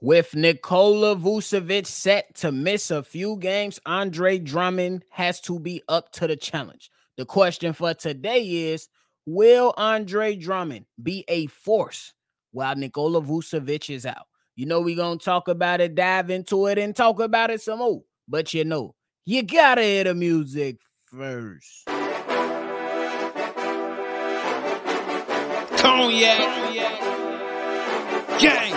With Nikola Vucevic set to miss a few games, Andre Drummond has to be up to the challenge. The question for today is Will Andre Drummond be a force while Nikola Vucevic is out? You know, we're going to talk about it, dive into it, and talk about it some more. But you know, you got to hear the music first. Cognac. Gang.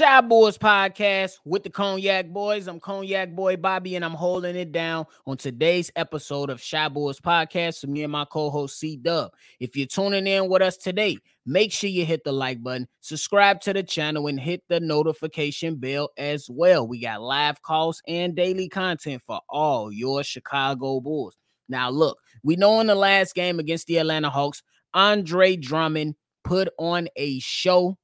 Shy Boys podcast with the Cognac Boys. I'm Cognac Boy Bobby, and I'm holding it down on today's episode of Shy Boys podcast. with me and my co-host C Dub. If you're tuning in with us today, make sure you hit the like button, subscribe to the channel, and hit the notification bell as well. We got live calls and daily content for all your Chicago Bulls. Now, look, we know in the last game against the Atlanta Hawks, Andre Drummond put on a show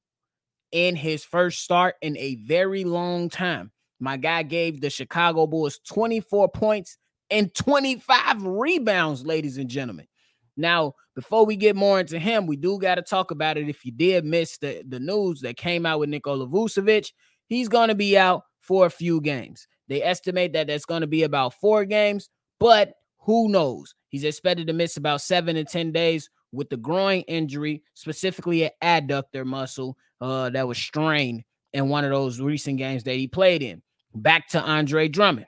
in his first start in a very long time. My guy gave the Chicago Bulls 24 points and 25 rebounds, ladies and gentlemen. Now, before we get more into him, we do got to talk about it. If you did miss the, the news that came out with Nikola Vucevic, he's going to be out for a few games. They estimate that that's going to be about four games, but who knows? He's expected to miss about seven to 10 days with the groin injury, specifically an adductor muscle uh, that was strained in one of those recent games that he played in. Back to Andre Drummond.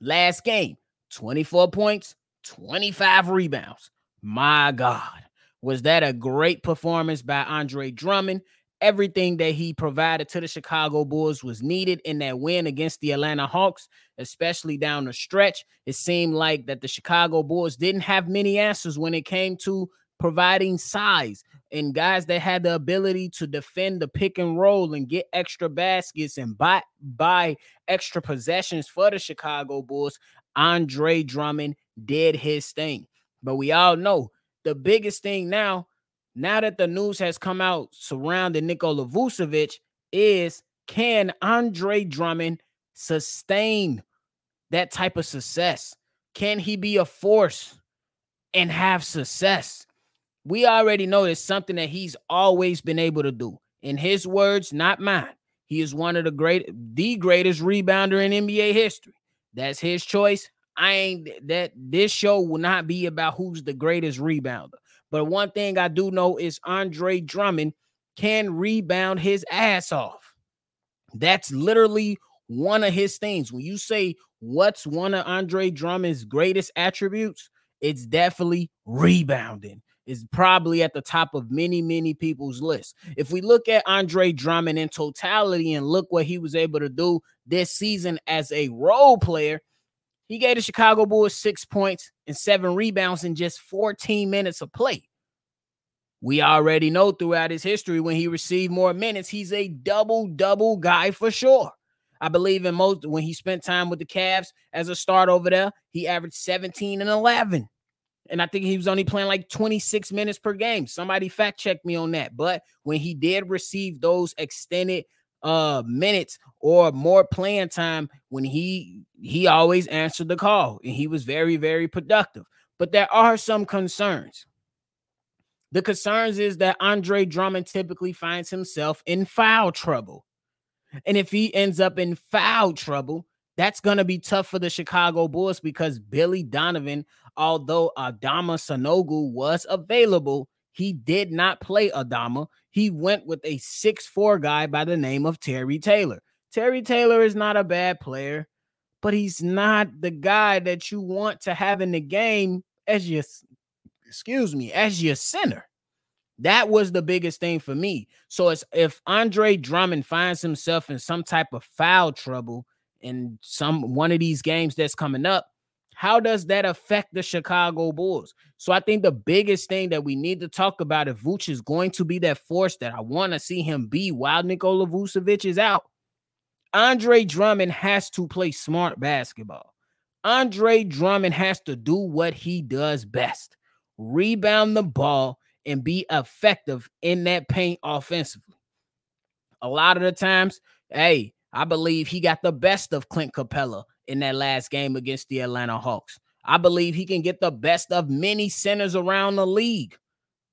Last game, 24 points, 25 rebounds. My God, was that a great performance by Andre Drummond? Everything that he provided to the Chicago Bulls was needed in that win against the Atlanta Hawks, especially down the stretch. It seemed like that the Chicago Bulls didn't have many answers when it came to providing size and guys that had the ability to defend the pick and roll and get extra baskets and buy buy extra possessions for the Chicago Bulls. Andre Drummond did his thing. But we all know the biggest thing now, now that the news has come out surrounding Nikola Vucevic, is can Andre Drummond sustain that type of success? Can he be a force and have success? we already know it's something that he's always been able to do. In his words, not mine. He is one of the great, the greatest rebounder in NBA history. That's his choice. I ain't that this show will not be about who's the greatest rebounder. But one thing I do know is Andre Drummond can rebound his ass off. That's literally one of his things. When you say what's one of Andre Drummond's greatest attributes, it's definitely rebounding is probably at the top of many, many people's list. If we look at Andre Drummond in totality and look what he was able to do this season as a role player, he gave the Chicago Bulls six points and seven rebounds in just 14 minutes of play. We already know throughout his history when he received more minutes, he's a double double guy for sure. I believe in most when he spent time with the Cavs as a start over there, he averaged 17 and 11 and I think he was only playing like 26 minutes per game. Somebody fact check me on that. But when he did receive those extended uh minutes or more playing time when he he always answered the call and he was very very productive but there are some concerns the concerns is that Andre Drummond typically finds himself in foul trouble and if he ends up in foul trouble that's going to be tough for the Chicago Bulls because Billy Donovan, although Adama Sanogo was available, he did not play Adama. He went with a six-four guy by the name of Terry Taylor. Terry Taylor is not a bad player, but he's not the guy that you want to have in the game as your excuse me, as your center. That was the biggest thing for me. So it's if Andre Drummond finds himself in some type of foul trouble, in some one of these games that's coming up, how does that affect the Chicago Bulls? So I think the biggest thing that we need to talk about if Vooch is going to be that force that I want to see him be while Nikola Vucevic is out, Andre Drummond has to play smart basketball. Andre Drummond has to do what he does best rebound the ball and be effective in that paint offensively. A lot of the times, hey, I believe he got the best of Clint Capela in that last game against the Atlanta Hawks. I believe he can get the best of many centers around the league.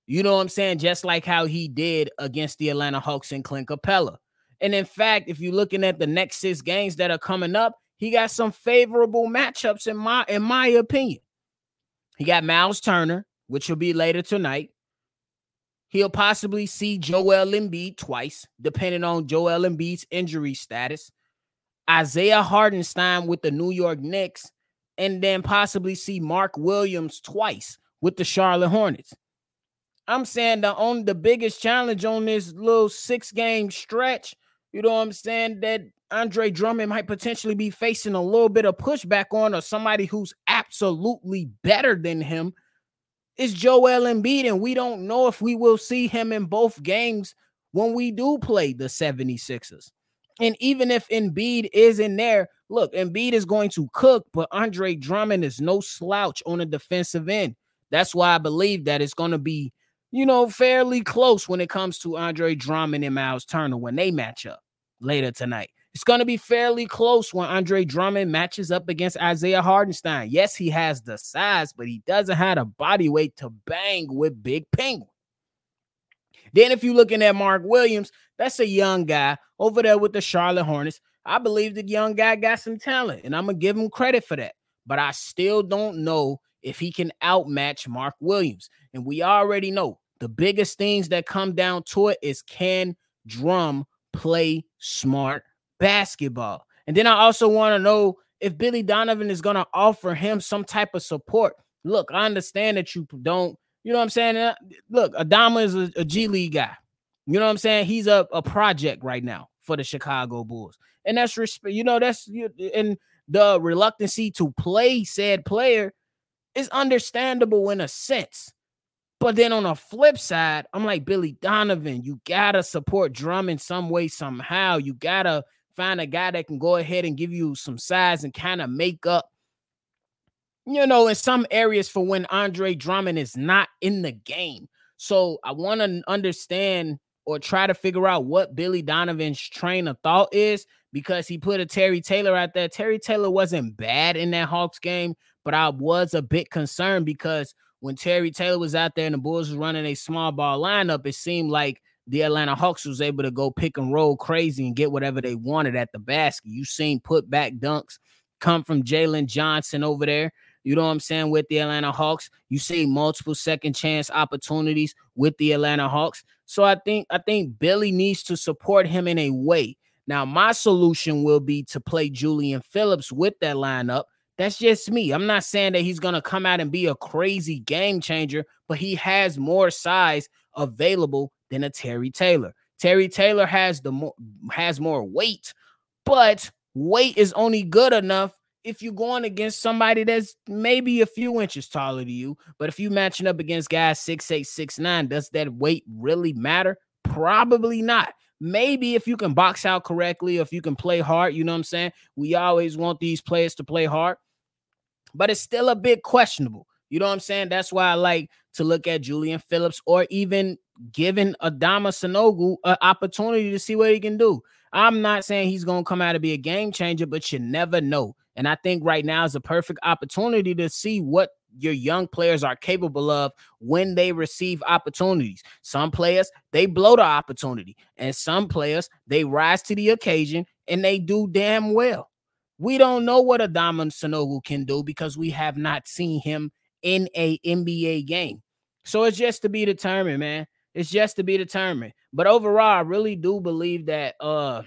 You know what I'm saying? Just like how he did against the Atlanta Hawks and Clint Capela. And in fact, if you're looking at the next six games that are coming up, he got some favorable matchups in my in my opinion. He got Myles Turner, which will be later tonight. He'll possibly see Joel Embiid twice, depending on Joel Embiid's injury status. Isaiah Hartenstein with the New York Knicks, and then possibly see Mark Williams twice with the Charlotte Hornets. I'm saying the on the biggest challenge on this little six game stretch, you know what I'm saying, that Andre Drummond might potentially be facing a little bit of pushback on, or somebody who's absolutely better than him is Joel Embiid, and we don't know if we will see him in both games when we do play the 76ers. And even if Embiid is in there, look, Embiid is going to cook, but Andre Drummond is no slouch on the defensive end. That's why I believe that it's going to be, you know, fairly close when it comes to Andre Drummond and Myles Turner when they match up later tonight. It's going to be fairly close when Andre Drummond matches up against Isaiah Hartenstein. Yes, he has the size, but he doesn't have the body weight to bang with Big Penguin. Then, if you're looking at Mark Williams, that's a young guy over there with the Charlotte Hornets. I believe the young guy got some talent, and I'm going to give him credit for that. But I still don't know if he can outmatch Mark Williams. And we already know the biggest things that come down to it is can Drum play smart basketball. And then I also want to know if Billy Donovan is going to offer him some type of support. Look, I understand that you don't, you know what I'm saying? Uh, look, Adama is a, a G League guy. You know what I'm saying? He's a, a project right now for the Chicago Bulls. And that's respect, you know, that's and the reluctancy to play said player is understandable in a sense. But then on the flip side, I'm like Billy Donovan, you gotta support Drum in some way, somehow. You gotta find a guy that can go ahead and give you some size and kind of make up, you know, in some areas for when Andre Drummond is not in the game. So I want to understand or try to figure out what Billy Donovan's train of thought is because he put a Terry Taylor out there. Terry Taylor wasn't bad in that Hawks game, but I was a bit concerned because when Terry Taylor was out there and the Bulls was running a small ball lineup, it seemed like the Atlanta Hawks was able to go pick and roll crazy and get whatever they wanted at the basket. You seen put back dunks come from Jalen Johnson over there. You know what I'm saying with the Atlanta Hawks. You see multiple second chance opportunities with the Atlanta Hawks. So I think I think Billy needs to support him in a way. Now my solution will be to play Julian Phillips with that lineup. That's just me. I'm not saying that he's going to come out and be a crazy game changer, but he has more size available than a Terry Taylor. Terry Taylor has the more has more weight, but weight is only good enough if you're going against somebody that's maybe a few inches taller than you. But if you're matching up against guys six eight, six nine, does that weight really matter? Probably not. Maybe if you can box out correctly, if you can play hard, you know what I'm saying? We always want these players to play hard, but it's still a bit questionable. You know what I'm saying? That's why I like to look at Julian Phillips or even giving Adama Sanogo an opportunity to see what he can do. I'm not saying he's going to come out to be a game changer, but you never know. And I think right now is a perfect opportunity to see what your young players are capable of when they receive opportunities. Some players, they blow the opportunity, and some players, they rise to the occasion and they do damn well. We don't know what Adama Sanogo can do because we have not seen him in a NBA game. So it's just to be determined, man. It's just to be determined. But overall, I really do believe that uh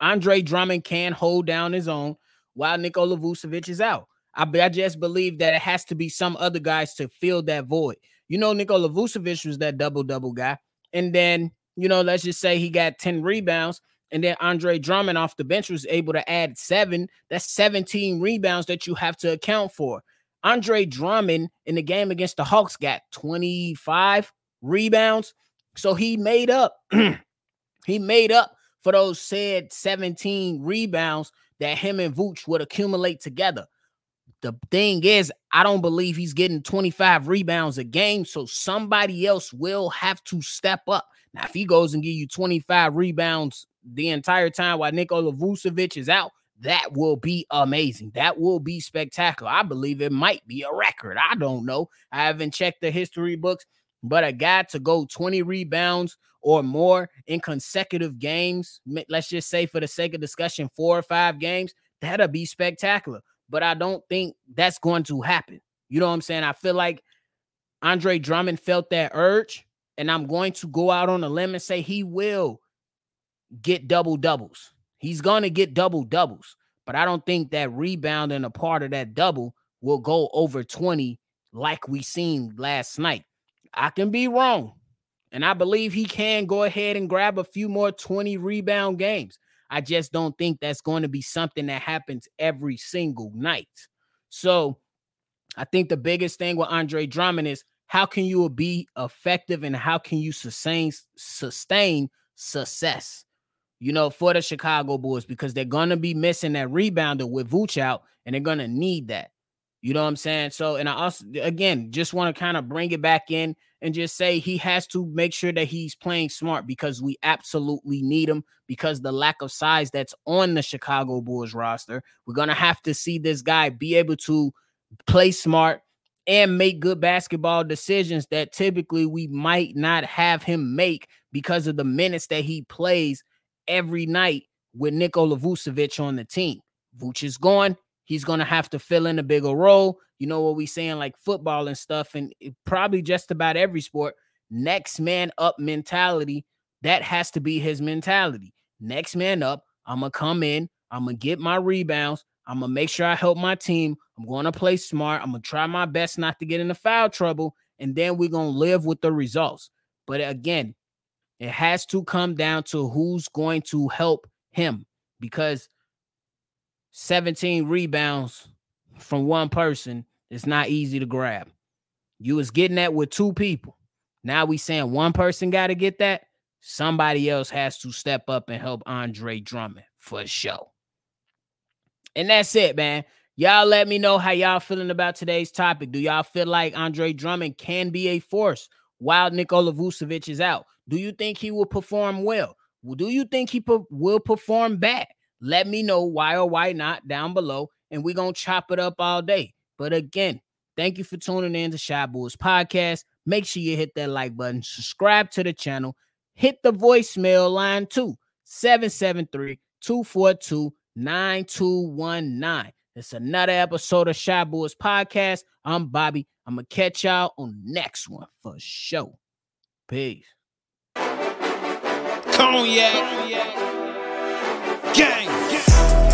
Andre Drummond can hold down his own while Nikola Vucevic is out. I, I just believe that it has to be some other guys to fill that void. You know, Nikola Vucevic was that double double guy. And then, you know, let's just say he got 10 rebounds. And then Andre Drummond off the bench was able to add seven. That's 17 rebounds that you have to account for. Andre Drummond in the game against the Hawks got 25 rebounds. So he made up. he made up for those said 17 rebounds that him and Vooch would accumulate together. The thing is, I don't believe he's getting 25 rebounds a game. So somebody else will have to step up. Now, if he goes and give you 25 rebounds the entire time while Nikola Vucevic is out, that will be amazing. That will be spectacular. I believe it might be a record. I don't know. I haven't checked the history books, but a guy to go 20 rebounds or more in consecutive games, let's just say for the sake of discussion, four or five games, that'll be spectacular. But I don't think that's going to happen. You know what I'm saying? I feel like Andre Drummond felt that urge, and I'm going to go out on a limb and say he will get double doubles. He's going to get double doubles, but I don't think that rebound and a part of that double will go over 20 like we seen last night. I can be wrong. And I believe he can go ahead and grab a few more 20 rebound games. I just don't think that's going to be something that happens every single night. So I think the biggest thing with Andre Drummond is how can you be effective and how can you sustain sustain success? you know, for the Chicago Bulls because they're gonna be missing that rebounder with Vooch out, and they're gonna need that. You know what I'm saying? So, and I also again just want to kind of bring it back in and just say he has to make sure that he's playing smart because we absolutely need him because the lack of size that's on the Chicago Bulls roster. We're gonna have to see this guy be able to play smart and make good basketball decisions that typically we might not have him make because of the minutes that he plays every night with Nikola Vucevic on the team. Vuce is gone. He's going to have to fill in a bigger role. You know what we saying, like football and stuff, and probably just about every sport. Next man up mentality. That has to be his mentality. Next man up. I'm going to come in. I'm going to get my rebounds. I'm to make sure I help my team. I'm to play smart. I'm to try my best not to get into foul trouble. And then we're to live with the results. But again, it has to come down to who's going to help him because 17 rebounds from one person is not easy to grab. You was getting that with two people. Now we saying one person got to get that. Somebody else has to step up and help Andre Drummond for sure. And that's it, man. Y'all let me know how y'all feeling about today's topic. Do y'all feel like Andre Drummond can be a force while Nikola Vucevic is out? Do you think he will perform well? Do you think he po- will perform bad? Let me know why or why not down below, and we're going to chop it up all day. But again, thank you for tuning in to Shy Bulls Podcast. Make sure you hit that like button, subscribe to the channel, hit the voicemail line too 773 242 9219. It's another episode of Shy Bulls Podcast. I'm Bobby. I'm going to catch y'all on next one for sure. Peace. Cognac. Gang.